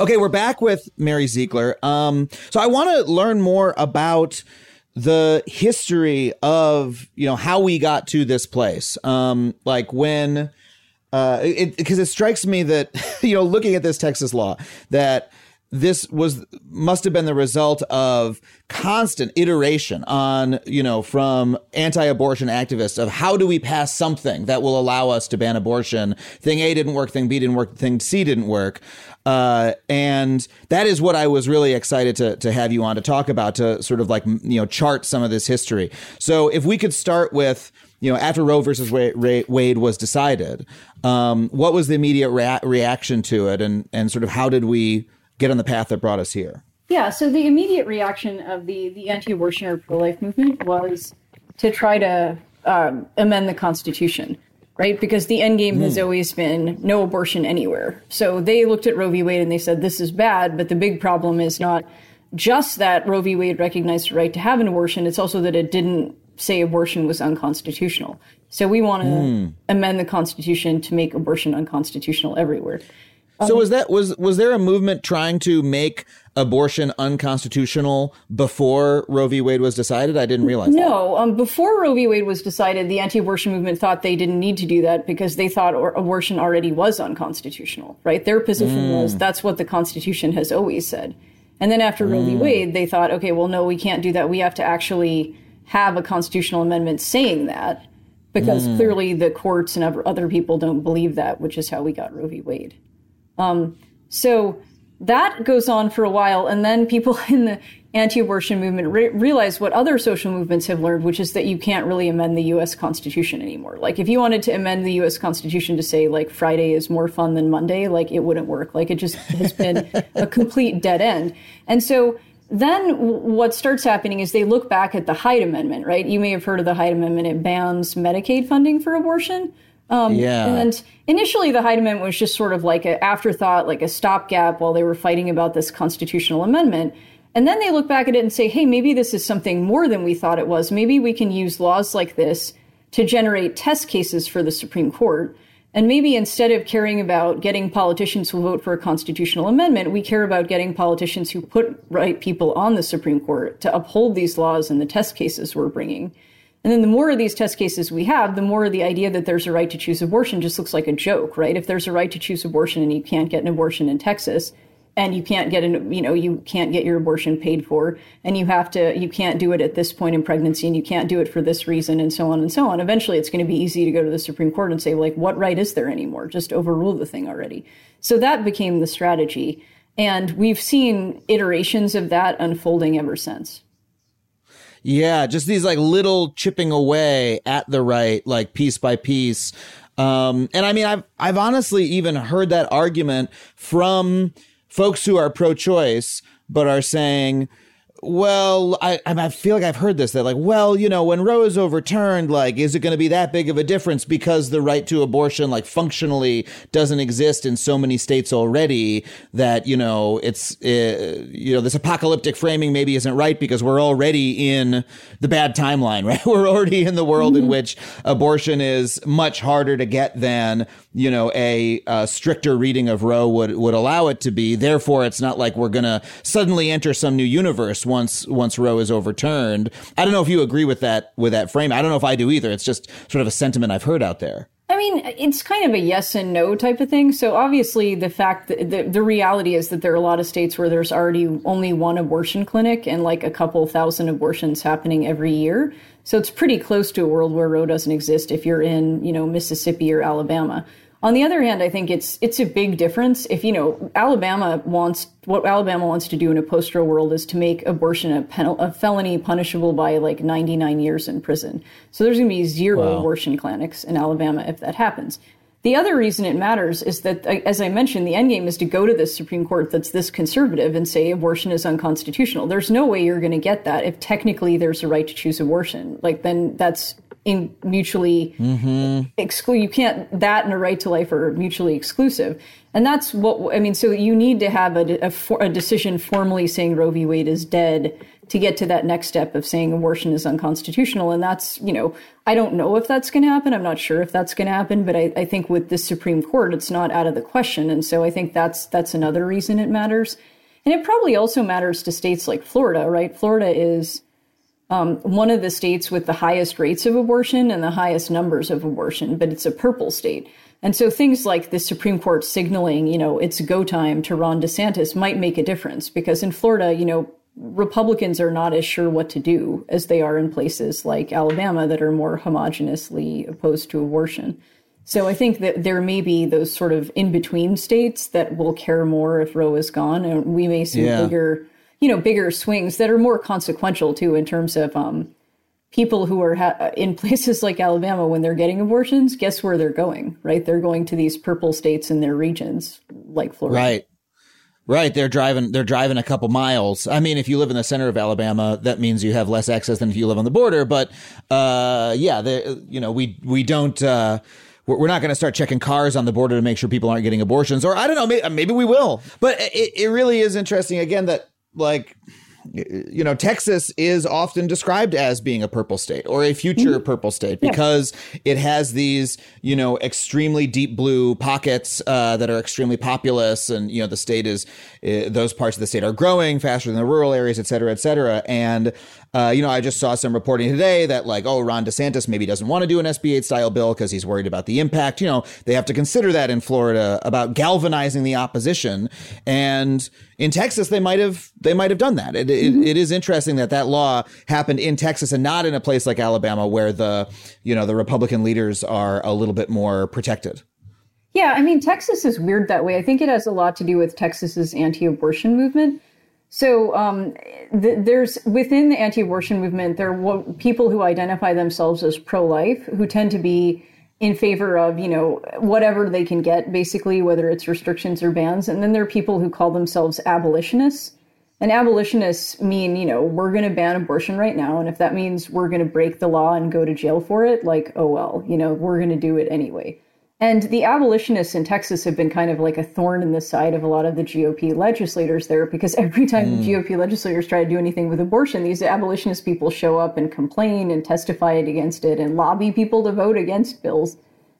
Okay, we're back with Mary Ziegler. Um, so I want to learn more about the history of you know how we got to this place. Um, like when, uh, it because it strikes me that you know looking at this Texas law that this was must have been the result of constant iteration on you know from anti-abortion activists of how do we pass something that will allow us to ban abortion? Thing a didn't work thing b didn't work thing c didn't work. Uh, and that is what I was really excited to to have you on to talk about to sort of like you know chart some of this history. So if we could start with you know after Roe versus Wade, was decided, um, what was the immediate rea- reaction to it, and and sort of how did we get on the path that brought us here? Yeah, so the immediate reaction of the, the anti abortion or pro life movement was to try to um, amend the Constitution, right? Because the end game has always been no abortion anywhere. So they looked at Roe v. Wade and they said, this is bad, but the big problem is not just that Roe v. Wade recognized the right to have an abortion, it's also that it didn't say abortion was unconstitutional. So we want to amend the Constitution to make abortion unconstitutional everywhere. So um, was that was was there a movement trying to make abortion unconstitutional before Roe v. Wade was decided? I didn't realize. that. No, um, before Roe v. Wade was decided, the anti-abortion movement thought they didn't need to do that because they thought or- abortion already was unconstitutional. Right? Their position mm. was that's what the Constitution has always said. And then after Roe v. Mm. Wade, they thought, okay, well, no, we can't do that. We have to actually have a constitutional amendment saying that. because mm. clearly the courts and other people don't believe that, which is how we got Roe v. Wade. Um, so that goes on for a while, and then people in the anti-abortion movement re- realize what other social movements have learned, which is that you can't really amend the U.S. Constitution anymore. Like, if you wanted to amend the U.S. Constitution to say like Friday is more fun than Monday, like it wouldn't work. Like, it just has been a complete dead end. And so then what starts happening is they look back at the Hyde Amendment, right? You may have heard of the Hyde Amendment. It bans Medicaid funding for abortion. Um, Yeah. And initially, the Hyde Amendment was just sort of like an afterthought, like a stopgap while they were fighting about this constitutional amendment. And then they look back at it and say, hey, maybe this is something more than we thought it was. Maybe we can use laws like this to generate test cases for the Supreme Court. And maybe instead of caring about getting politicians who vote for a constitutional amendment, we care about getting politicians who put right people on the Supreme Court to uphold these laws and the test cases we're bringing. And then the more of these test cases we have, the more the idea that there's a right to choose abortion just looks like a joke, right? If there's a right to choose abortion and you can't get an abortion in Texas, and you can't get an, you know, you can't get your abortion paid for, and you have to, you can't do it at this point in pregnancy, and you can't do it for this reason, and so on and so on. Eventually, it's going to be easy to go to the Supreme Court and say, like, what right is there anymore? Just overrule the thing already. So that became the strategy. And we've seen iterations of that unfolding ever since. Yeah, just these like little chipping away at the right, like piece by piece. Um, and I mean, I've I've honestly even heard that argument from folks who are pro-choice, but are saying, well, I I feel like I've heard this that like, well, you know, when Roe is overturned, like, is it going to be that big of a difference because the right to abortion, like, functionally doesn't exist in so many states already that you know it's uh, you know this apocalyptic framing maybe isn't right because we're already in the bad timeline, right? We're already in the world in which abortion is much harder to get than you know a, uh stricter reading of Roe would would allow it to be. Therefore, it's not like we're gonna suddenly enter some new universe once once Roe is overturned. I don't know if you agree with that with that frame. I don't know if I do either. It's just sort of a sentiment I've heard out there. I mean, it's kind of a yes and no type of thing. So obviously, the fact that the, the reality is that there are a lot of states where there's already only one abortion clinic and like a couple thousand abortions happening every year. So it's pretty close to a world where Roe doesn't exist if you're in, you know, Mississippi or Alabama. On the other hand, I think it's it's a big difference if you know Alabama wants what Alabama wants to do in a post-Roe world is to make abortion a, pen, a felony punishable by like 99 years in prison. So there's going to be zero abortion clinics in Alabama if that happens. The other reason it matters is that, as I mentioned, the end game is to go to the Supreme Court that's this conservative and say abortion is unconstitutional. There's no way you're going to get that if technically there's a right to choose abortion. Like then that's in mutually mm-hmm. exclude. You can't that and a right to life are mutually exclusive, and that's what I mean. So you need to have a, a, for- a decision formally saying Roe v. Wade is dead to get to that next step of saying abortion is unconstitutional, and that's you know I don't know if that's going to happen. I'm not sure if that's going to happen, but I, I think with the Supreme Court, it's not out of the question, and so I think that's that's another reason it matters, and it probably also matters to states like Florida, right? Florida is Um, one of the states with the highest rates of abortion and the highest numbers of abortion, but it's a purple state. And so things like the Supreme Court signaling, you know, it's go time to Ron DeSantis might make a difference because in Florida, you know, Republicans are not as sure what to do as they are in places like Alabama that are more homogeneously opposed to abortion. So I think that there may be those sort of in between states that will care more if Roe is gone, and we may see Yeah. bigger, you know, bigger swings that are more consequential too in terms of um, people who are ha- in places like Alabama when they're getting abortions. Guess where they're going? Right, they're going to these purple states in their regions like Florida. Right. Right, they're driving. They're driving a couple miles. I mean, if you live in the center of Alabama, that means you have less access than if you live on the border. But uh, yeah, you know, we we don't. Uh, we're we're not going to start checking cars on the border to make sure people aren't getting abortions, or I don't know. Maybe, maybe we will. But it, it really is interesting again that like you know, Texas is often described as being a purple state or a future purple state because it has these, you know, extremely deep blue pockets uh, that are extremely populous, and you know, the state is uh, those parts of the state are growing faster than the rural areas, et cetera, et cetera. And uh, you know, I just saw some reporting today that like, oh, Ron DeSantis maybe doesn't want to do an SB 8 style bill because he's worried about the impact. You know, they have to consider that in Florida about galvanizing the opposition. And in Texas, they might have they might have done that. It, mm-hmm. it, it is interesting that that law happened in Texas and not in a place like Alabama, where the you know the Republican leaders are a little bit more protected. Yeah, I mean Texas is weird that way. I think it has a lot to do with Texas's anti-abortion movement. So um, th- there's within the anti-abortion movement, there are people who identify themselves as pro-life who tend to be in favor of you know whatever they can get basically whether it's restrictions or bans. And then there are people who call themselves abolitionists. And abolitionists mean you know we're going to ban abortion right now. And if that means we're going to break the law and go to jail for it like oh well you know we're going to do it anyway and the abolitionists in Texas have been kind of like a thorn in the side of a lot of the GOP legislators there because every time mm. the GOP legislators try to do anything with abortion, these abolitionist people show up and complain and testify against it and lobby people to vote against bills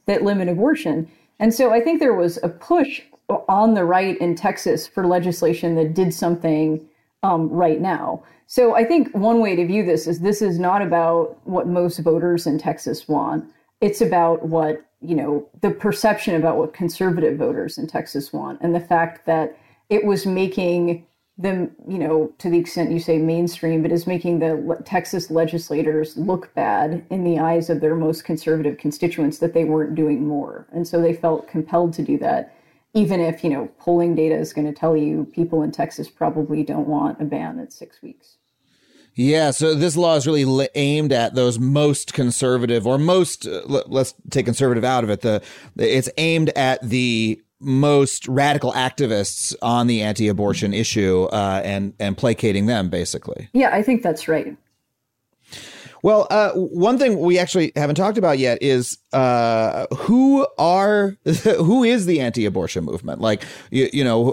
that limit abortion. And so I think there was a push on the right in Texas for legislation that did something um, right now. So I think one way to view this is this is not about what most voters in Texas want. It's about what you know, the perception about what conservative voters in Texas want and the fact that it was making them, you know, to the extent you say mainstream, but is making the Texas legislators look bad in the eyes of their most conservative constituents that they weren't doing more. And so they felt compelled to do that, even if, you know, polling data is going to tell you people in Texas probably don't want a ban at six weeks. Yeah, so this law is really aimed at those most conservative or most uh, let's take conservative out of it. The it's aimed at the most radical activists on the anti-abortion issue uh, and and placating them basically. Yeah, I think that's right. Well, uh, one thing we actually haven't talked about yet is uh, who are who is the anti-abortion movement? Like, you, you, know,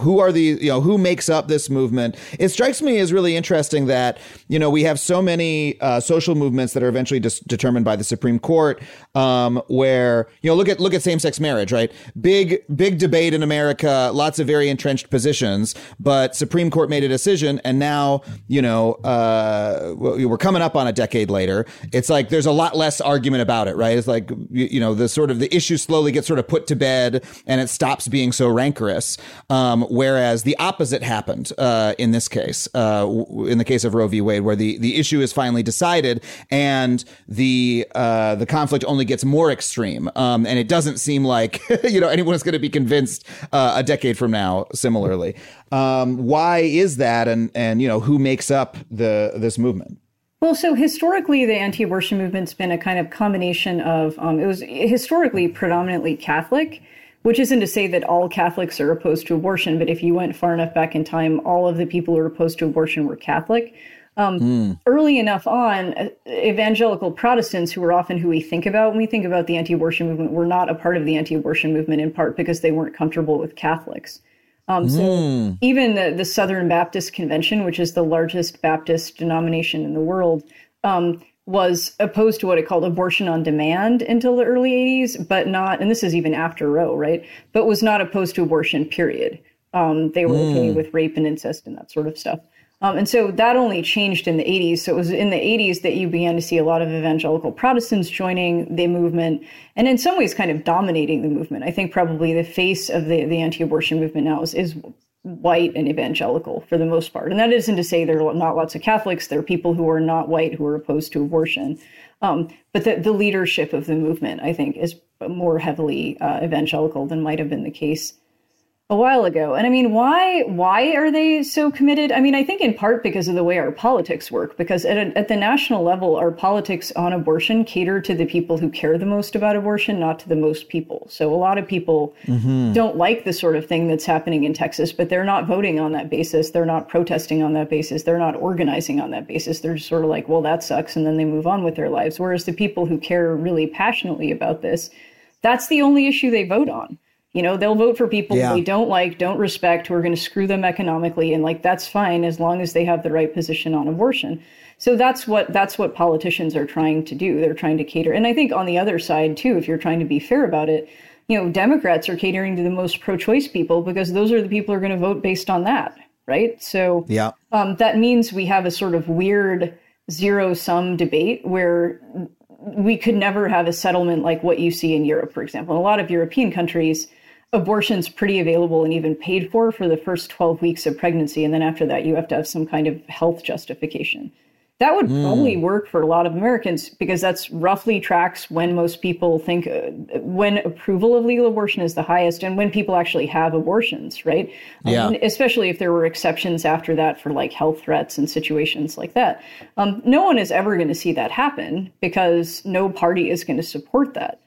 who are the you know who makes up this movement? It strikes me as really interesting that you know we have so many uh, social movements that are eventually dis- determined by the Supreme Court, um, where you know look at look at same-sex marriage, right? Big big debate in America, lots of very entrenched positions, but Supreme Court made a decision, and now you know uh, we're coming up on a decade later. It's like there's a lot less argument about it, right? It's like you, you, know the sort of the issue slowly gets sort of put to bed and it stops being so rancorous. Um, whereas the opposite happened uh, in this case, uh, in the case of Roe v. Wade, where the the issue is finally decided and the uh, the conflict only gets more extreme, um, and it doesn't seem like you know anyone's going to be convinced uh, a decade from now. Similarly, um, why is that, and and you know who makes up the this movement? Well, so historically, the anti-abortion movement's been a kind of combination of um, it was historically predominantly Catholic, which isn't to say that all Catholics are opposed to abortion, but if you went far enough back in time, all of the people who were opposed to abortion were Catholic. Um, mm. Early enough on, uh, evangelical Protestants, who are often who we think about when we think about the anti-abortion movement, were not a part of the anti-abortion movement in part because they weren't comfortable with Catholics. Um, so mm. even the, the Southern Baptist Convention, which is the largest Baptist denomination in the world, um, was opposed to what it called abortion on demand until the early 80s, but not, and this is even after Roe, right? But was not opposed to abortion, period. Um, they were mm. okay with rape and incest and that sort of stuff. Um, and so that only changed in the 80s. So it was in the 80s that you began to see a lot of evangelical Protestants joining the movement and in some ways kind of dominating the movement. I think probably the face of the, the anti abortion movement now is, is white and evangelical for the most part. And that isn't to say there are not lots of Catholics, there are people who are not white who are opposed to abortion. Um, but the, the leadership of the movement, I think, is more heavily uh, evangelical than might have been the case a while ago. And I mean, why why are they so committed? I mean, I think in part because of the way our politics work. Because at, a, at the national level, our politics on abortion cater to the people who care the most about abortion, not to the most people. So a lot of people mm-hmm. don't like the sort of thing that's happening in Texas, but they're not voting on that basis. They're not protesting on that basis. They're not organizing on that basis. They're just sort of like, well, that sucks, and then they move on with their lives. Whereas the people who care really passionately about this, that's the only issue they vote on. You know, they'll vote for people yeah. they don't like, don't respect, who are going to screw them economically, and like that's fine as long as they have the right position on abortion. So that's what that's what politicians are trying to do. They're trying to cater. And I think on the other side too, if you're trying to be fair about it, you know, Democrats are catering to the most pro-choice people because those are the people who are going to vote based on that, right? So yeah, um, that means we have a sort of weird zero-sum debate where we could never have a settlement like what you see in Europe, for example. In a lot of European countries, abortion's pretty available and even paid for for the first 12 weeks of pregnancy. And then after that, you have to have some kind of health justification. That would Hmm. probably work for a lot of Americans because that's roughly tracks when most people think uh, when approval of legal abortion is the highest and when people actually have abortions, right? Um, Yeah. and especially if there were exceptions after that for like health threats and situations like that. Um, no one is ever going to see that happen because no party is going to support that.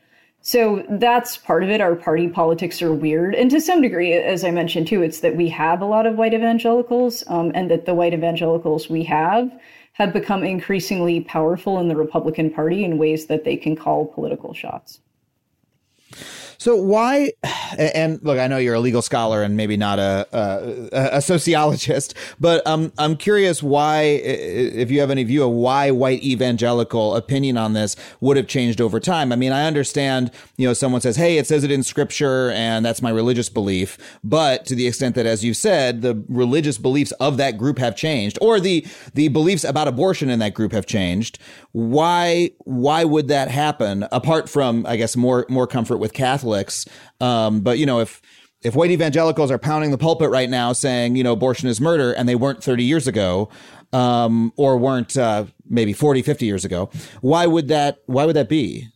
So that's part of it. Our party politics are weird. And to some degree, as I mentioned too, it's that we have a lot of white evangelicals um, and that the white evangelicals we have have become increasingly powerful in the Republican Party in ways that they can call political shots. So why? And look, I know you're a legal scholar and maybe not a a, a sociologist, but um, I'm curious why, if you have any view of why white evangelical opinion on this would have changed over time. I mean, I understand, you know, someone says, "Hey, it says it in Scripture, and that's my religious belief," but to the extent that, as you said, the religious beliefs of that group have changed, or the the beliefs about abortion in that group have changed, why why would that happen? Apart from, I guess, more more comfort with Um, but you know, if if white evangelicals are pounding the pulpit right now saying, you know, abortion is murder, and they weren't 30 years ago, um, or weren't uh, maybe 40, 50 years ago, why would that why would that be?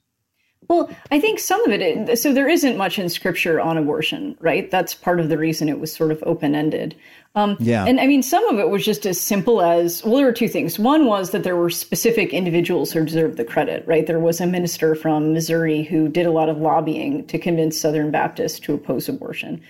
Well, I think some of it, is, so there isn't much in scripture on abortion, right? That's part of the reason it was sort of open ended. Um, Yeah. And I mean, some of it was just as simple as well, there were two things. One was that there were specific individuals who deserved the credit, right? There was a minister from Missouri who did a lot of lobbying to convince Southern Baptists to oppose abortion.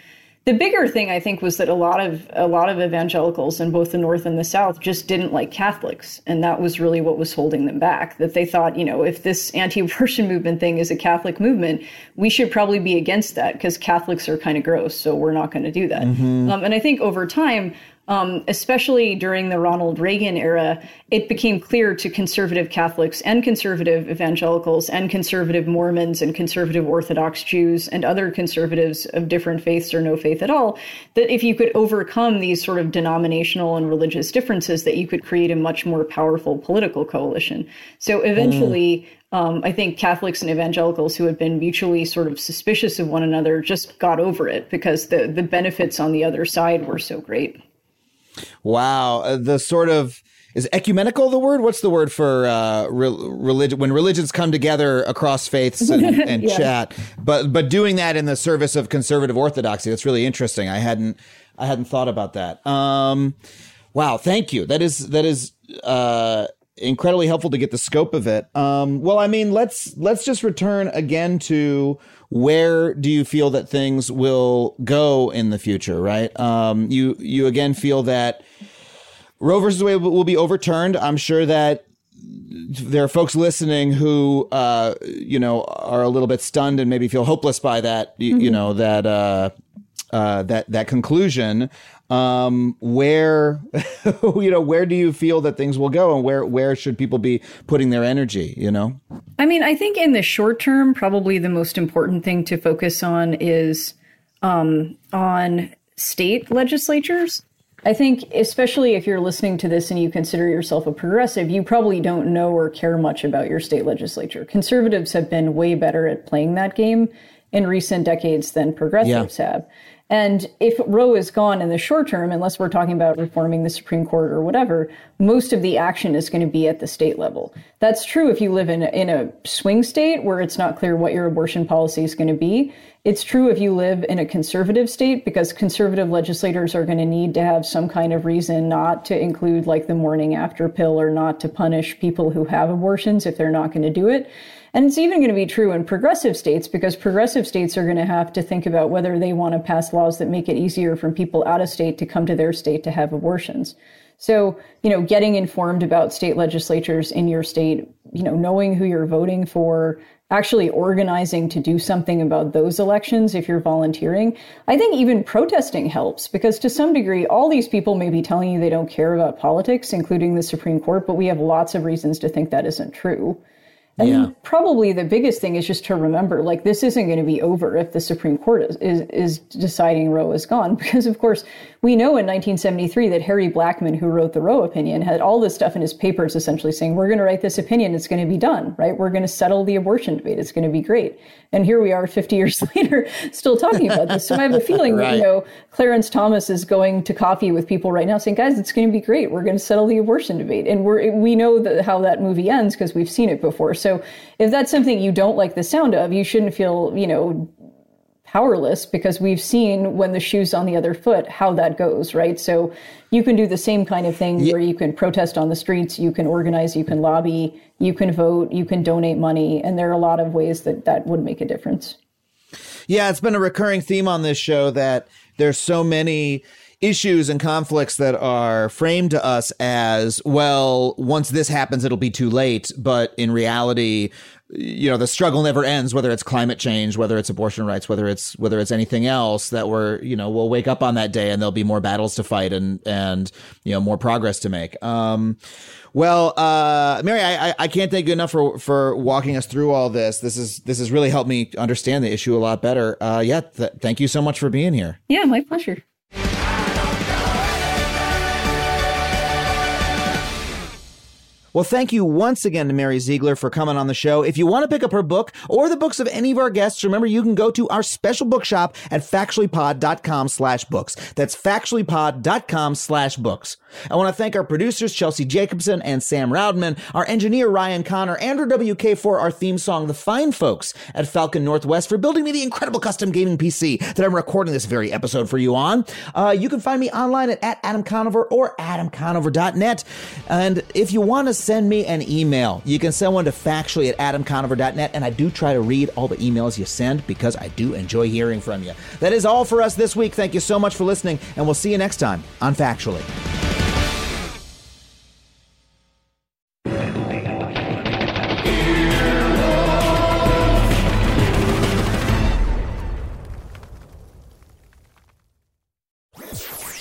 The bigger thing I think was that a lot of a lot of evangelicals in both the North and the South just didn't like Catholics, and that was really what was holding them back. That they thought, you know, if this anti-abortion movement thing is a Catholic movement, we should probably be against that because Catholics are kind of gross, so we're not going to do that. Um, and I think over time, um, especially during the Ronald Reagan era, it became clear to conservative Catholics and conservative evangelicals and conservative Mormons and conservative Orthodox Jews and other conservatives of different faiths or no faith at all that if you could overcome these sort of denominational and religious differences, that you could create a much more powerful political coalition. So eventually, um, I think Catholics and evangelicals who had been mutually sort of suspicious of one another just got over it because the the benefits on the other side were so great. Wow, uh, the sort of is ecumenical the word? What's the word for uh, re- religion when religions come together across faiths and, and Yeah. chat? But but doing that in the service of conservative orthodoxy, that's really interesting. I hadn't I hadn't thought about that. Um, wow, thank you. That is that is uh, incredibly helpful to get the scope of it. Um, well, I mean, let's let's just return again to where do you feel that things will go in the future? Right? Um, you you again feel that. Roe versus Wade will be overturned. I'm sure that there are folks listening who, uh, you know, are a little bit stunned and maybe feel hopeless by that. You, you know that uh, uh, that that conclusion. Um, where, you know, where do you feel that things will go, and where where should people be putting their energy? You know. I mean, I think in the short term, probably the most important thing to focus on is um, on state legislatures. I think, especially if you're listening to this and you consider yourself a progressive, you probably don't know or care much about your state legislature. Conservatives have been way better at playing that game in recent decades than progressives have. And if Roe is gone in the short term, unless we're talking about reforming the Supreme Court or whatever, most of the action is going to be at the state level. That's true if you live in a, in a swing state where it's not clear what your abortion policy is going to be. It's true if you live in a conservative state because conservative legislators are going to need to have some kind of reason not to include like the morning after pill or not to punish people who have abortions if they're not going to do it. And it's even going to be true in progressive states because progressive states are going to have to think about whether they want to pass laws that make it easier for people out of state to come to their state to have abortions. So, you know, getting informed about state legislatures in your state, you know, knowing who you're voting for, actually organizing to do something about those elections if you're volunteering. I think even protesting helps because to some degree, all these people may be telling you they don't care about politics, including the Supreme Court, but we have lots of reasons to think that isn't true. And Yeah. probably the biggest thing is just to remember, like, this isn't going to be over if the Supreme Court is, is, is deciding Roe is gone. Because, of course, we know in 1973 that Harry Blackmun, who wrote the Roe opinion, had all this stuff in his papers essentially saying, we're going to write this opinion, it's going to be done, right? We're going to settle the abortion debate, it's going to be great. And here we are 50 years later, still talking about this. So I have a feeling that, you know, Clarence Thomas is going to coffee with people right now saying, guys, it's going to be great. We're going to settle the abortion debate. And we're, we know that how that movie ends because we've seen it before. So if that's something you don't like the sound of, you shouldn't feel, you know, powerless because we've seen when the shoe's on the other foot how that goes, right? So you can do the same kind of thing where you can protest on the streets, you can organize, you can lobby, you can vote, you can donate money. And there are a lot of ways that that would make a difference. Yeah, it's been a recurring theme on this show that there's so many issues and conflicts that are framed to us as well once this happens it'll be too late but in reality you know the struggle never ends whether it's climate change whether it's abortion rights whether it's whether it's anything else that we're you know we'll wake up on that day and there'll be more battles to fight and and you know more progress to make um well, uh, Mary, I, I- can't thank you enough for, for walking us through all this. This is this has really helped me understand the issue a lot better. Uh, yeah, th- thank you so much for being here. Yeah, my pleasure. Well, thank you once again to Mary Ziegler for coming on the show. If you want to pick up her book or the books of any of our guests, remember you can go to our special bookshop at factuallypod.com slash books. That's factuallypod.com slash books. I want to thank our producers, Chelsea Jacobson and Sam Roudman, our engineer, Ryan Connor, Andrew WK for our theme song, The Fine Folks at Falcon Northwest for building me the incredible custom gaming PC that I'm recording this very episode for you on. Uh, you can find me online at, at Adam Conover or adamconover.net. And if you want to send me an email, you can send one to factually at adamconover.net. And I do try to read all the emails you send because I do enjoy hearing from you. That is all for us this week. Thank you so much for listening, and we'll see you next time on Factually.